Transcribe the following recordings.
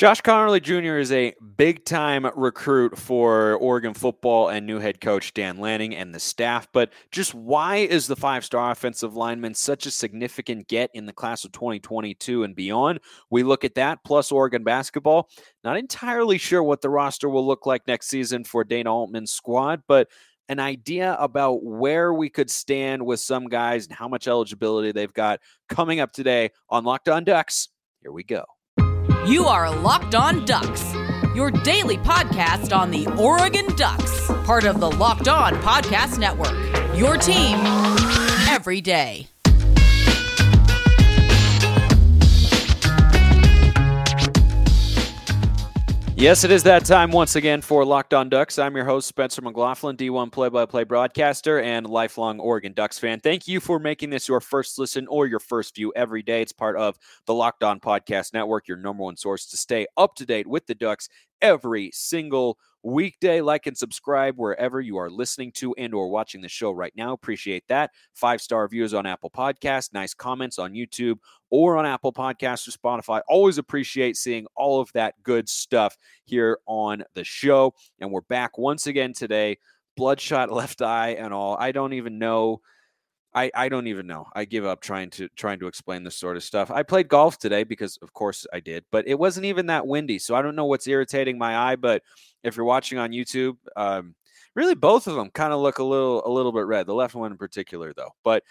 Josh Conerly Jr. is a big time recruit for Oregon football and new head coach Dan Lanning and the staff. But just why is the five star offensive lineman such a significant get in the class of 2022 and beyond? We look at that, plus Oregon basketball. Not entirely sure what the roster will look like next season for Dana Altman's squad, but an idea about where we could stand with some guys and how much eligibility they've got coming up today on Locked On Ducks. Here we go. You are Locked On Ducks, your daily podcast on the Oregon Ducks, part of the Locked On Podcast Network. Your team every day. Yes, it is that time once again for Locked On Ducks. I'm your host, Spencer McLaughlin, D1 play by play broadcaster and lifelong Oregon Ducks fan. Thank you for making this your first listen or your first view every day. It's part of the Locked On Podcast Network, your number one source to stay up to date with the Ducks every single weekday like and subscribe wherever you are listening to and or watching the show right now. Appreciate that. Five star reviews on apple podcast nice comments on youtube or on apple podcast or spotify. Always appreciate seeing all of that good stuff here on the show. And we're back once again today. Bloodshot left eye and all. I don't even know I, I don't even know. I give up trying to trying to explain this sort of stuff. I played golf today because of course I did, but it wasn't even that windy. So I don't know what's irritating my eye, but if you're watching on YouTube, um, really both of them kind of look a little a little bit red. The left one in particular though. But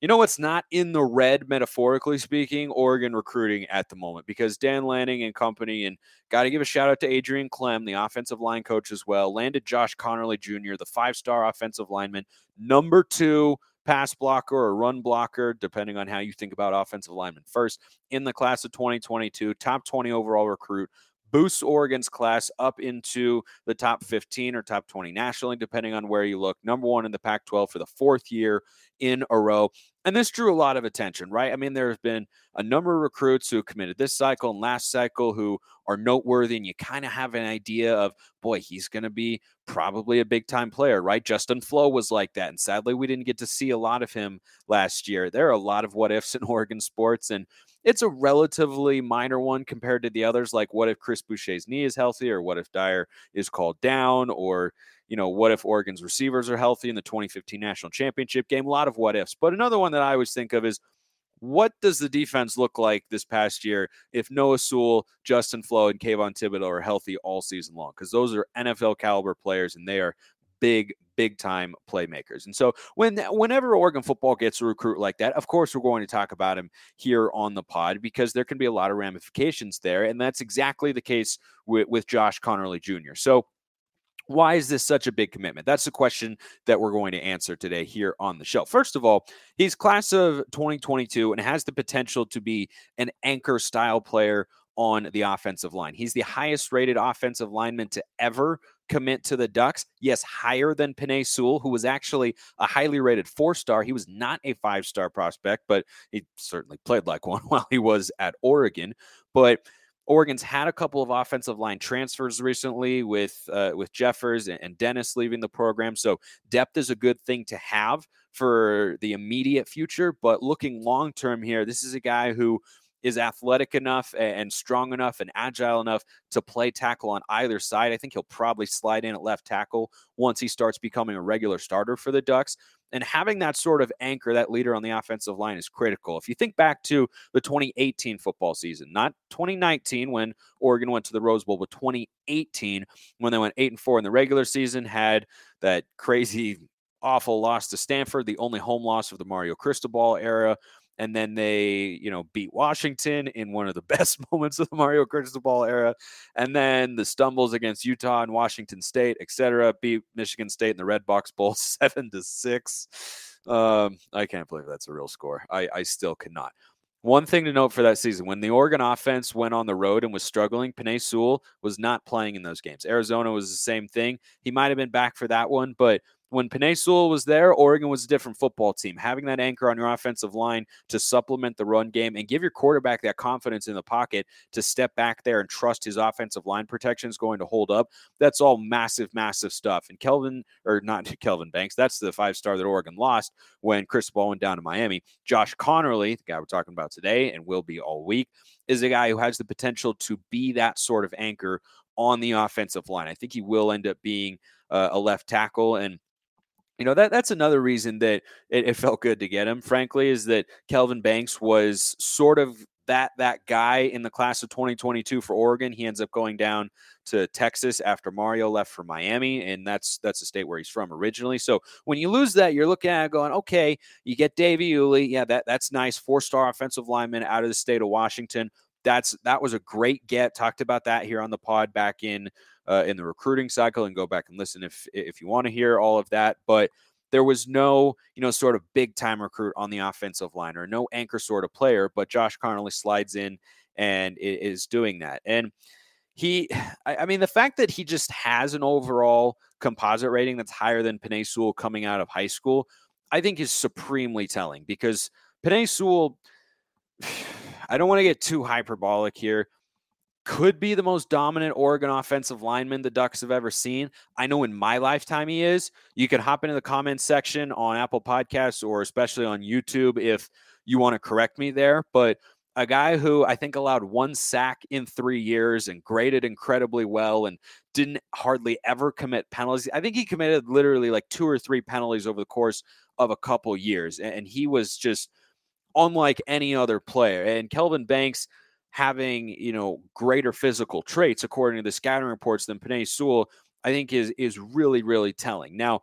you know what's not in the red, metaphorically speaking? Oregon recruiting at the moment because Dan Lanning and company, and got to give a shout out to Adrian Klemm, the offensive line coach as well, landed Josh Conerly Jr., the five star offensive lineman, number two pass blocker or run blocker, depending on how you think about offensive lineman first, in the class of 2022, top 20 overall recruit. Boosts Oregon's class up into the top 15 or top 20 nationally, depending on where you look. Number one in the Pac 12 for the fourth year in a row. And this drew a lot of attention, right? I mean, there have been a number of recruits who committed this cycle and last cycle who are noteworthy, and you kind of have an idea of, boy, he's going to be probably a big time player, right? Justin Flowe was like that. And sadly, we didn't get to see a lot of him last year. There are a lot of what ifs in Oregon sports, and it's a relatively minor one compared to the others. Like, what if Chris Boucher's knee is healthy, or what if Dyer is called down, or you know, what if Oregon's receivers are healthy in the 2015 national championship game? A lot of what ifs. But another one that I always think of is what does the defense look like this past year if Noah Sewell, Justin Flowe, and Kayvon Thibodeaux are healthy all season long? Because those are NFL caliber players and they are big, big time playmakers. And so when whenever Oregon football gets a recruit like that, of course we're going to talk about him here on the pod because there can be a lot of ramifications there. And that's exactly the case with, with Josh Connerly Jr. So why is this such a big commitment? That's the question that we're going to answer today here on the show. First of all, he's class of 2022 and has the potential to be an anchor style player on the offensive line. He's the highest rated offensive lineman to ever commit to the Ducks. Yes, higher than Penei Sewell, who was actually a highly rated four star. He was not a five star prospect, but he certainly played like one while he was at Oregon. But Oregon's had a couple of offensive line transfers recently with uh, with Jeffers and Dennis leaving the program. So depth is a good thing to have for the immediate future. But looking long term here, this is a guy who is athletic enough and strong enough and agile enough to play tackle on either side. I think he'll probably slide in at left tackle once he starts becoming a regular starter for the Ducks. And having that sort of anchor, that leader on the offensive line is critical. If you think back to the 2018 football season, not 2019 when Oregon went to the Rose Bowl, but 2018 when they went 8 and 4 in the regular season, had that crazy awful loss to Stanford, the only home loss of the Mario Cristobal era and then they you know beat Washington in one of the best moments of the Mario Cristobal era, and then the stumbles against Utah and Washington State, etc. Beat Michigan State in the Red Box Bowl seven to six. Um, I can't believe that's a real score. I, I still cannot. One thing to note for that season when the Oregon offense went on the road and was struggling, Penei Sewell was not playing in those games. Arizona was the same thing. He might have been back for that one, but when Penei Sewell was there, Oregon was a different football team. Having that anchor on your offensive line to supplement the run game and give your quarterback that confidence in the pocket to step back there and trust his offensive line protection is going to hold up. That's all massive, massive stuff. And Kelvin, or not Kelvin Banks, that's the five star that Oregon lost when Cristobal went down to Miami. Josh Conerly, the guy we're talking about today and will be all week, is a guy who has the potential to be that sort of anchor on the offensive line. I think he will end up being uh, a left tackle. And you know that that's another reason that it, it, felt good to get him. Frankly, is that Kelvin Banks was sort of that that guy in the class of 2022 for Oregon. He ends up going down to Texas after Mario left for Miami, and that's that's the state where he's from originally. So when you lose that, you're looking at going, okay, you get Davey Iuli, yeah, that that's nice, four star offensive lineman out of the state of Washington. That's that was a great get. Talked about that here on the pod back in uh, in the recruiting cycle and go back and listen if if you want to hear all of that. But there was no, you know, sort of big time recruit on the offensive line or no anchor sort of player, but Josh Conerly slides in and is doing that. And he, I, mean, the fact that he just has an overall composite rating that's higher than Penei Sewell coming out of high school, I think is supremely telling because Penei Sewell, I don't want to get too hyperbolic here, could be the most dominant Oregon offensive lineman the Ducks have ever seen. I know in my lifetime he is. You can hop into the comments section on Apple Podcasts or especially on YouTube if you want to correct me there. But a guy who I think allowed one sack in three years and graded incredibly well and didn't hardly ever commit penalties. I think he committed literally like two or three penalties over the course of a couple years. And he was just unlike any other player. And Kelvin Banks – having you know greater physical traits according to the scouting reports than Penei Sewell, I think is is really really telling. Now,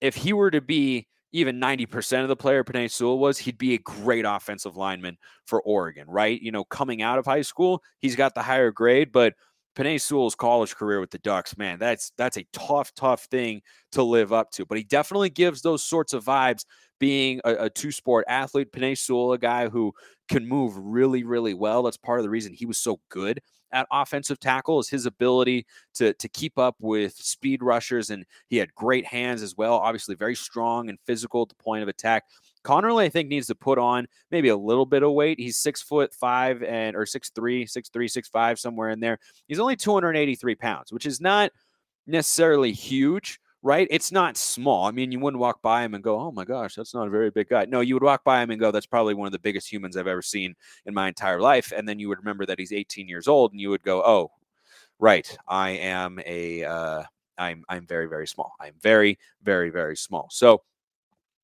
if he were to be even 90% of the player Penei Sewell was, he'd be a great offensive lineman for Oregon, right? You know, coming out of high school, he's got the higher grade, but Penei Sewell's college career with the Ducks, man, that's that's a tough, tough thing to live up to. But he definitely gives those sorts of vibes being a, a two sport athlete. Penei Sewell, a guy who can move really, really well. That's part of the reason he was so good at offensive tackle is his ability to to keep up with speed rushers, and he had great hands as well. Obviously, very strong and physical at the point of attack. Conerly, I think, needs to put on maybe a little bit of weight. He's six foot five and or six three, six three, six five, somewhere in there. He's only 283 pounds, which is not necessarily huge right? It's not small. I mean, you wouldn't walk by him and go, "Oh my gosh, that's not a very big guy." No, you would walk by him and go, "That's probably one of the biggest humans I've ever seen in my entire life." And then you would remember that he's 18 years old, and you would go, "Oh, right, I am a, uh, I'm, I'm very, very small. I'm very, very, very small." So,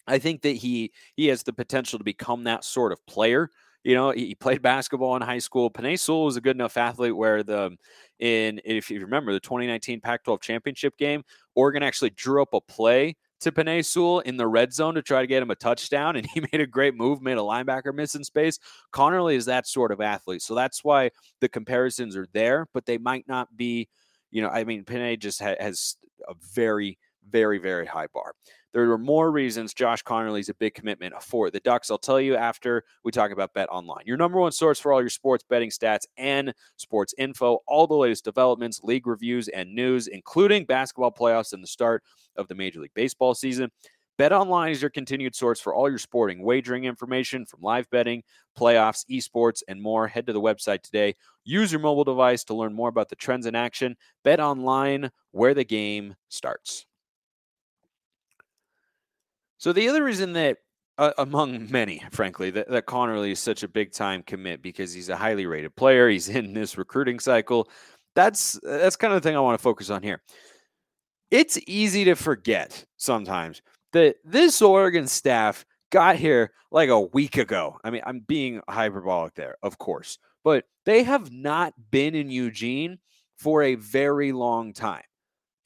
I think that he he has the potential to become that sort of player. You know, he, played basketball in high school. Penei Sewell was a good enough athlete where the in if you remember the 2019 Pac-12 championship game, Oregon actually drew up a play to Penei Sewell in the red zone to try to get him a touchdown, and he made a great move, made a linebacker miss in space. Conerly is that sort of athlete, so that's why the comparisons are there, but they might not be. You know, I mean, Penei just ha- has a very, very, very high bar. There are more reasons Josh Conerly is a big commitment for the Ducks. I'll tell you after we talk about Bet Online, your number one source for all your sports betting stats and sports info, all the latest developments, league reviews, and news, including basketball playoffs and the start of the Major League Baseball season. Bet Online is your continued source for all your sporting wagering information from live betting, playoffs, esports, and more. Head to the website today. Use your mobile device to learn more about the trends in action. Bet Online, where the game starts. So the other reason that uh, among many, frankly, that, that Conerly is such a big time commit because he's a highly rated player. He's in this recruiting cycle. That's that's kind of the thing I want to focus on here. It's easy to forget sometimes that this Oregon staff got here like a week ago. I mean, I'm being hyperbolic there, of course, but they have not been in Eugene for a very long time.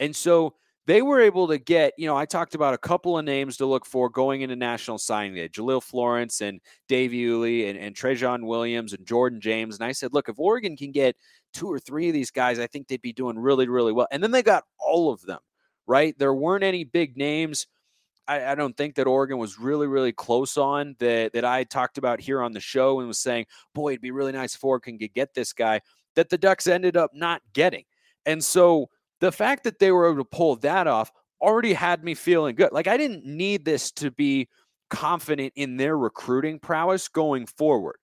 And so they were able to get, you know, I talked about a couple of names to look for going into National Signing Day Jahlil Florence and Dave Iuli and, and Trejon Williams and Jordan James. And I said, look, if Oregon can get two or three of these guys, I think they'd be doing really, really well. And then they got all of them, right? There weren't any big names. I, I don't think that Oregon was really, really close on that that I talked about here on the show and was saying, boy, it'd be really nice if Oregon could get this guy that the Ducks ended up not getting. And so the fact that they were able to pull that off, already had me feeling good. Like I didn't need this to be confident in their recruiting prowess going forward.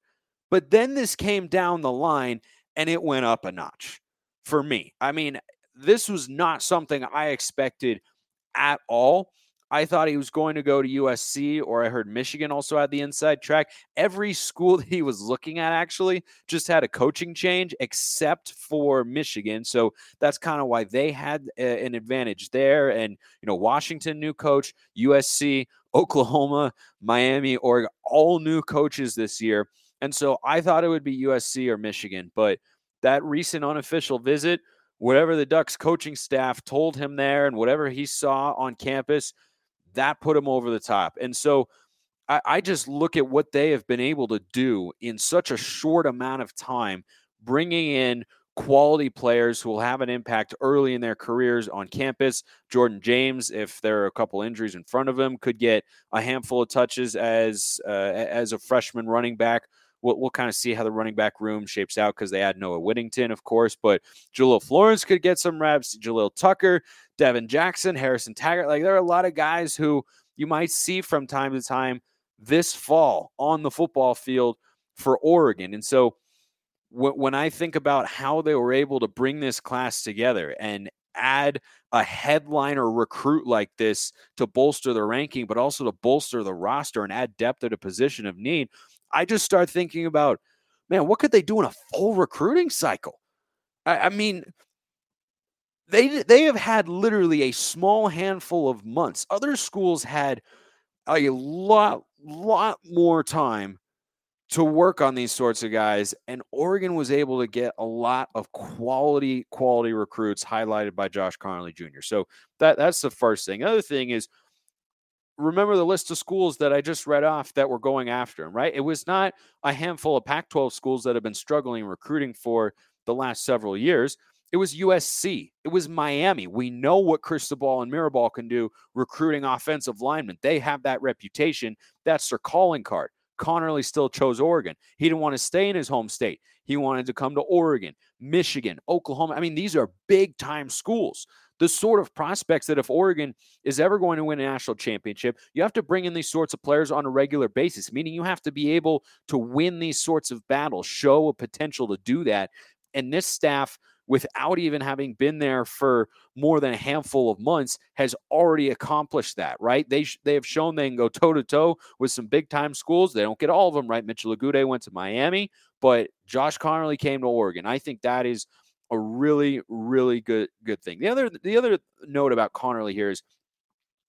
But then this came down the line and it went up a notch for me. I mean, this was not something I expected at all. I thought he was going to go to USC, or I heard Michigan also had the inside track. Every school that he was looking at actually just had a coaching change, except for Michigan. So that's kind of why they had a, an advantage there. And, you know, Washington, new coach, USC, Oklahoma, Miami, Oregon, all new coaches this year. And so I thought it would be USC or Michigan. But that recent unofficial visit, whatever the Ducks coaching staff told him there and whatever he saw on campus, that put them over the top. And so I, I, just look at what they have been able to do in such a short amount of time, bringing in quality players who will have an impact early in their careers on campus. Jordan James, if there are a couple injuries in front of him, could get a handful of touches as uh, as a freshman running back. We'll, we'll kind of see how the running back room shapes out because they had Noah Whittington, of course, but Jahlil Florence could get some reps. Jalil Tucker, Devin Jackson, Harrison Taggart. Like there are a lot of guys who you might see from time to time this fall on the football field for Oregon. And so when I think about how they were able to bring this class together and add a headliner recruit like this to bolster the ranking, but also to bolster the roster and add depth at a position of need, I just start thinking about, man, what could they do in a full recruiting cycle? I, I mean, they they have had literally a small handful of months. Other schools had a lot lot more time to work on these sorts of guys and Oregon was able to get a lot of quality quality recruits highlighted by Josh Conerly Jr. So that that's the first thing. Other thing is remember the list of schools that I just read off that were going after him, right? It was not a handful of Pac 12 schools that have been struggling recruiting for the last several years. It was USC. It was Miami. We know what Cristobal and Mirabal can do recruiting offensive linemen. They have that reputation. That's their calling card. Conerly still chose Oregon. He didn't want to stay in his home state. He wanted to come to Oregon, Michigan, Oklahoma. I mean, these are big time schools the sort of prospects that if Oregon is ever going to win a national championship, you have to bring in these sorts of players on a regular basis, meaning you have to be able to win these sorts of battles, show a potential to do that. And this staff, without even having been there for more than a handful of months, has already accomplished that, right? They, sh- they have shown they can go toe to toe with some big time schools. They don't get all of them right. Mitchell Agude went to Miami, but Josh Conerly came to Oregon. I think that is a really, really good good thing. The other the other note about Conerly here is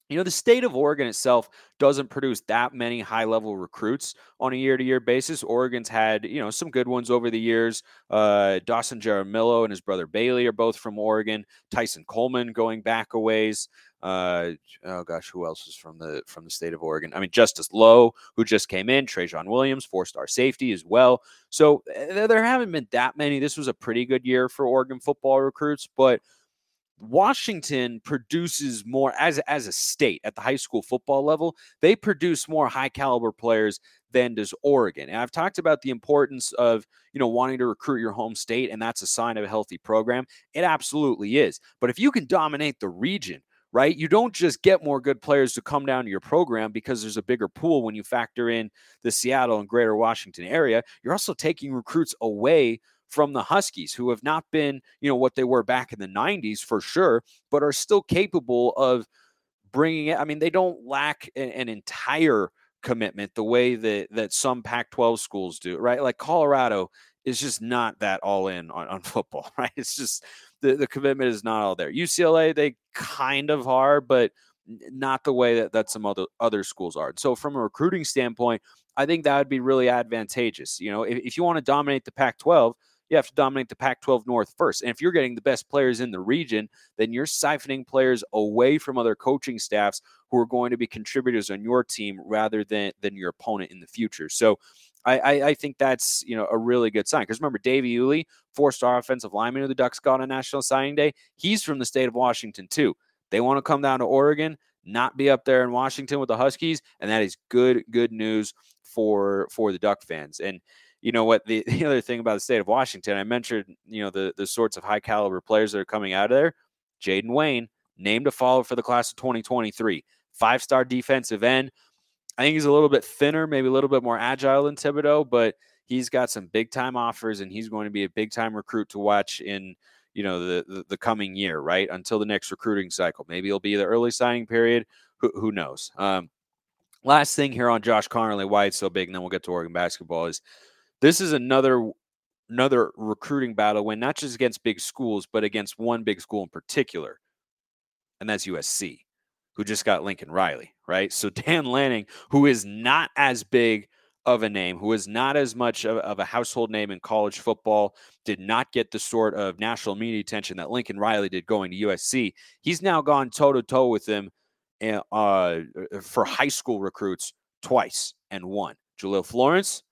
you know, the state of Oregon itself doesn't produce that many high level recruits on a year to year basis. Oregon's had, you know, some good ones over the years. Uh, Dawson Jaramillo and his brother Bailey are both from Oregon. Tyson Coleman going back a ways. Uh, oh gosh, who else is from the from the state of Oregon? I mean, Justice Lowe, who just came in, Trajan Williams, four star safety as well. So uh, there haven't been that many. This was a pretty good year for Oregon football recruits, but Washington produces more as as a state at the high school football level. They produce more high caliber players than does Oregon. And I've talked about the importance of, you know, wanting to recruit your home state and that's a sign of a healthy program. It absolutely is. But if you can dominate the region, right? You don't just get more good players to come down to your program because there's a bigger pool when you factor in the Seattle and greater Washington area. You're also taking recruits away from the Huskies, who have not been, you know, what they were back in the 90s for sure, but are still capable of bringing it. I mean, they don't lack an, an entire commitment the way that that some Pac-12 schools do, right? Like Colorado is just not that all in on, on football, right? It's just the, the commitment is not all there. UCLA, they kind of are, but not the way that, that some other other schools are. So from a recruiting standpoint, I think that would be really advantageous. You know, if, if you want to dominate the Pac-12, you have to dominate the Pac 12 North first. And if you're getting the best players in the region, then you're siphoning players away from other coaching staffs who are going to be contributors on your team rather than, than your opponent in the future. So I, I, I think that's you know a really good sign. Because remember, Davey Iuli, four-star offensive lineman who the Ducks got on National Signing Day, he's from the state of Washington too. They want to come down to Oregon, not be up there in Washington with the Huskies, and that is good, good news for for the Duck fans. And you know what the, the other thing about the state of Washington, I mentioned, you know, the the sorts of high caliber players that are coming out of there. Jaden Wayne, named to follow for the class of 2023. Five star defensive end. I think he's a little bit thinner, maybe a little bit more agile than Thibodeaux, but he's got some big time offers and he's going to be a big time recruit to watch in you know the, the, the coming year right until the next recruiting cycle maybe it'll be the early signing period who, who knows um, last thing here on josh conerly why it's so big and then we'll get to oregon basketball is this is another another recruiting battle win not just against big schools but against one big school in particular and that's usc who just got lincoln riley right so dan lanning who is not as big of a name, who is not as much of, of, a household name in college football, did not get the sort of national media attention that Lincoln Riley did going to USC. He's now gone toe to toe with him uh, uh, for high school recruits twice and won. Jahlil Florence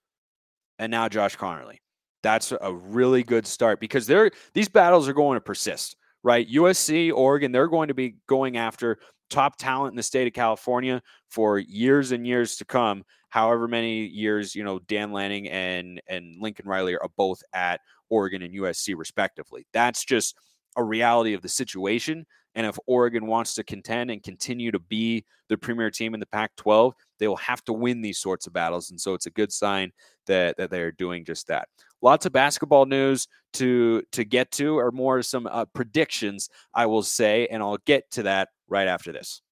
and now Josh Conerly. That's a really good start because they're these battles are going to persist, right? USC, Oregon, they're going to be going after top talent in the state of California for years and years to come. However many years, you know, Dan Lanning and and Lincoln Riley are both at Oregon and USC respectively. That's just a reality of the situation. And if Oregon wants to contend and continue to be the premier team in the Pac 12, they will have to win these sorts of battles. And so it's a good sign that, that they're doing just that. Lots of basketball news to, to get to, or more some uh, predictions, I will say. And I'll get to that right after this.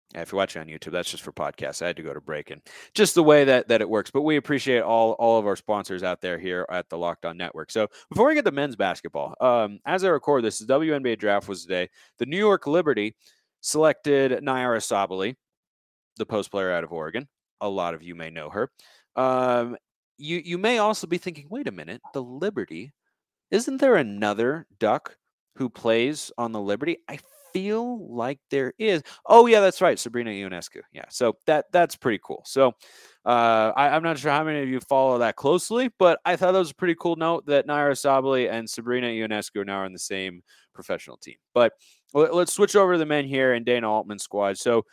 Yeah, if you're watching on YouTube, that's just for podcasts. I had to go to break and just the way that that it works. But we appreciate all all of our sponsors out there here at the Locked On Network. So before we get to men's basketball, um, as I record this, the WNBA draft was today. The New York Liberty selected Nyara Sabally, the post player out of Oregon. A lot of you may know her. Um, you you may also be thinking, wait a minute, the Liberty, isn't there another Duck who plays on the Liberty? I feel like there is. Oh yeah, that's right, Sabrina Ionescu. Yeah, so that that's pretty cool. So uh, I, am not sure how many of you follow that closely, but I thought that was a pretty cool note that Nyara Sabally and Sabrina Ionescu are now on the same professional team. But let's switch over to the men here and Dana Altman's squad. So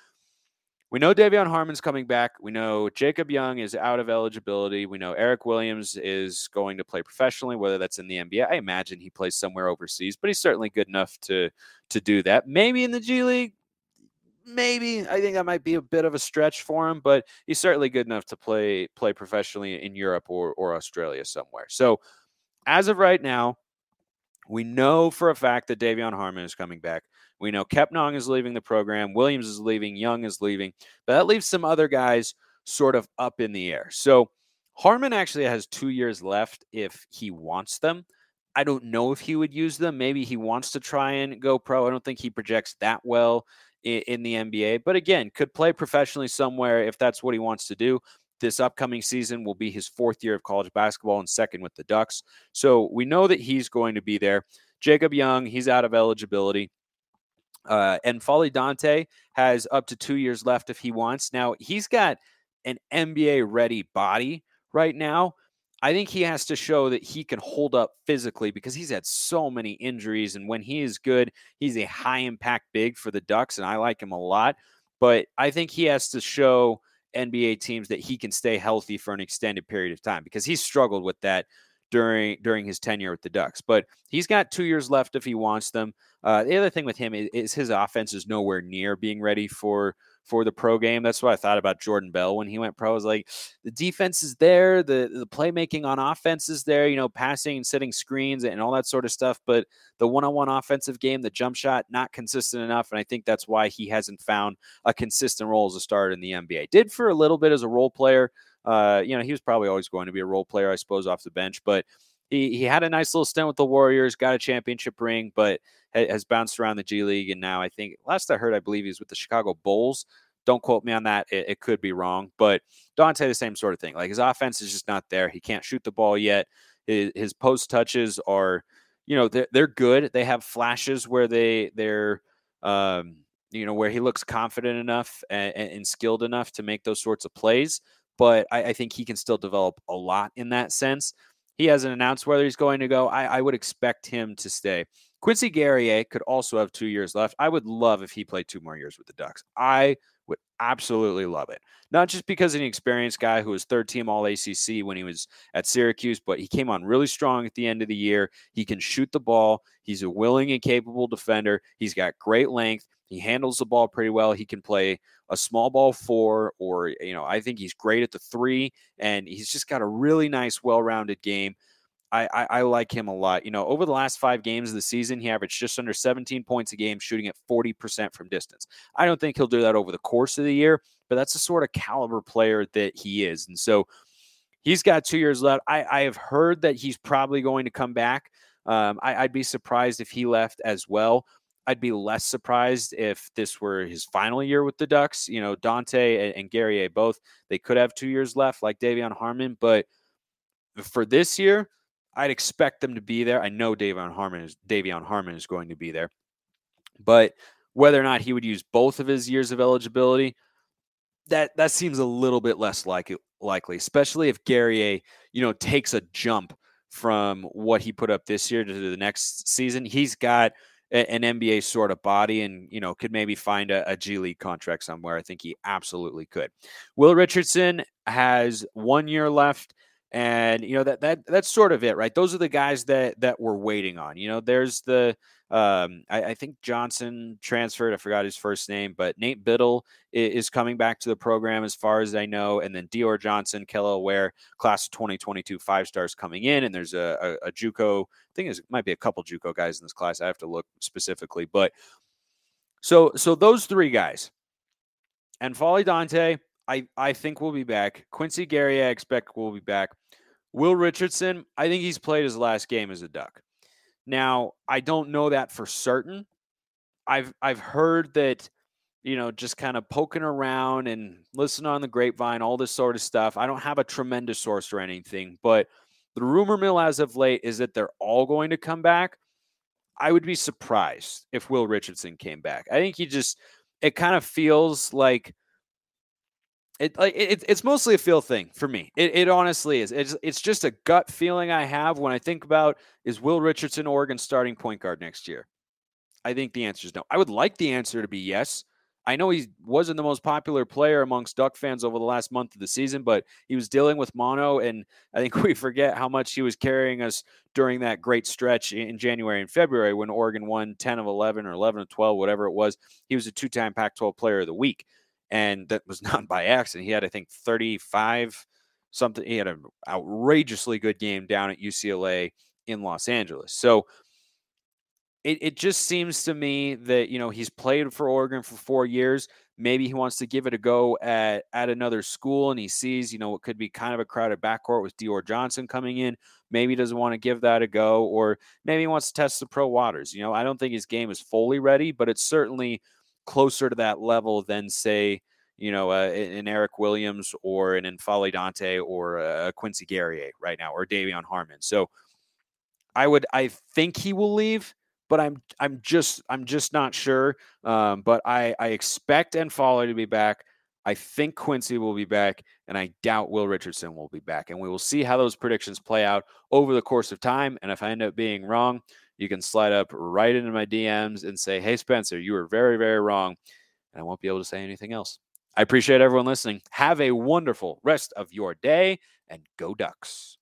we know De'Vion Harmon's coming back. We know Jacob Young is out of eligibility. We know Eric Williams is going to play professionally, whether that's in the NBA. I imagine he plays somewhere overseas, but he's certainly good enough to to do that. Maybe in the G League. Maybe I think that might be a bit of a stretch for him, but he's certainly good enough to play play professionally in Europe or or Australia somewhere. So as of right now, we know for a fact that De'Vion Harmon is coming back. We know Kepnang is leaving the program, Williams is leaving, Young is leaving, but that leaves some other guys sort of up in the air. So Harmon actually has two years left if he wants them. I don't know if he would use them. Maybe he wants to try and go pro. I don't think he projects that well in the NBA, but again, could play professionally somewhere if that's what he wants to do. This upcoming season will be his fourth year of college basketball and second with the Ducks. So we know that he's going to be there. Jacob Young, he's out of eligibility. Uh, and N'Faly Dante has up to two years left if he wants. Now, he's got an NBA ready body right now. I think he has to show that he can hold up physically because he's had so many injuries. And when he is good, he's a high impact big for the Ducks, and I like him a lot. But I think he has to show NBA teams that he can stay healthy for an extended period of time because he's struggled with that during during his tenure with the Ducks. But he's got two years left if he wants them. Uh, the other thing with him is, is, his offense is nowhere near being ready for for the pro game. That's what I thought about Jordan Bell when he went pro. I was like, the defense is there, the the playmaking on offense is there, you know, passing and setting screens and all that sort of stuff. But the one on one offensive game, the jump shot, not consistent enough. And I think that's why he hasn't found a consistent role as a starter in the NBA. Did for a little bit as a role player. Uh, you know, he was probably always going to be a role player, I suppose, off the bench, but he, he had a nice little stint with the Warriors, got a championship ring, but has bounced around the G League. And now I think, last I heard, I believe he's with the Chicago Bulls. Don't quote me on that. It, it, could be wrong. But Dante, the same sort of thing. Like his offense is just not there. He can't shoot the ball yet. His, his post touches are, you know, they're, they're good. They have flashes where they, they're, um, you know, where he looks confident enough and, and, skilled enough to make those sorts of plays. But I, I think he can still develop a lot in that sense. He hasn't announced whether he's going to go. I, I would expect him to stay. Quincy Guerrier could also have two years left. I would love if he played two more years with the Ducks. I would absolutely love it. Not just because an experienced guy who was third team all ACC when he was at Syracuse, but he came on really strong at the end of the year. He can shoot the ball. He's a willing and capable defender. He's got great length. He handles the ball pretty well. He can play a small ball four, or, you know, I think he's great at the three, and he's just got a really nice, well rounded game. I, I, I, like him a lot. You know, over the last five games of the season, he averaged just under 17 points a game, shooting at 40% from distance. I don't think he'll do that over the course of the year, but that's the sort of caliber player that he is. And so he's got two years left. I, I have heard that he's probably going to come back. Um, I, I'd be surprised if he left as well. I'd be less surprised if this were his final year with the Ducks. You know, Dante and, and Guerrier both, they could have two years left, like De'Vion Harmon, but for this year, I'd expect them to be there. I know De'Vion Harmon is De'Vion Harmon is going to be there, but whether or not he would use both of his years of eligibility, that that seems a little bit less like likely, especially if Guerrier, you know, takes a jump from what he put up this year to the next season. He's got a, an NBA sort of body and, you know, could maybe find a, a G League contract somewhere. I think he absolutely could. Will Richardson has one year left and you know that that that's sort of it right? Those are the guys that that we're waiting on you know? There's the um I, I, think johnson transferred i forgot his first name but nate bittle is, is, coming back to the program as far as i know and then dior johnson kel'el ware class of 2022 five stars coming in and there's a, a, a juco i think it might be a couple juco guys in this class i have to look specifically but so so those three guys N'Faly Dante, I, I think we'll be back. Quincy Guerrier, I expect we'll be back. Will Richardson, I think he's played his last game as a Duck. Now, I don't know that for certain. I've I've heard that, you know, just kind of poking around and listening on the grapevine, all this sort of stuff. I don't have a tremendous source or anything, but the rumor mill as of late is that they're all going to come back. I would be surprised if Will Richardson came back. I think he just it kind of feels like it like it, it's mostly a feel thing for me. It, it honestly is. It's it's just a gut feeling I have when I think about is Will Richardson Oregon starting point guard next year. I think the answer is no. I would like the answer to be yes. I know he wasn't the most popular player amongst Duck fans over the last month of the season, but he was dealing with mono, and I think we forget how much he was carrying us during that great stretch in January and February when Oregon won 10 of 11 or 11 of 12, whatever it was. He was a two-time Pac-12 Player of the Week and that was not by accident. He had, I think, 35 something. He had an outrageously good game down at UCLA in Los Angeles. So it, it just seems to me that, you know, he's played for Oregon for four years. Maybe he wants to give it a go at, at another school and he sees, you know, it could be kind of a crowded backcourt with Dior Johnson coming in. Maybe he doesn't want to give that a go, or maybe he wants to test the pro waters. You know, I don't think his game is fully ready, but it's certainly – closer to that level than say you know, uh, an Eric Williams or an N'Faly Dante or a Quincy Guerrier right now or De'Vion Harmon. So I would, I think he will leave, but I'm, I'm just, I'm just not sure. Um, but I, I expect N'Faly to be back. I think Quincy will be back, and I doubt Will Richardson will be back. And we will see how those predictions play out over the course of time. And if I end up being wrong, you can slide up right into my DMs and say, Hey, Spencer, you were very, very wrong. And I won't be able to say anything else. I appreciate everyone listening. Have a wonderful rest of your day and go Ducks.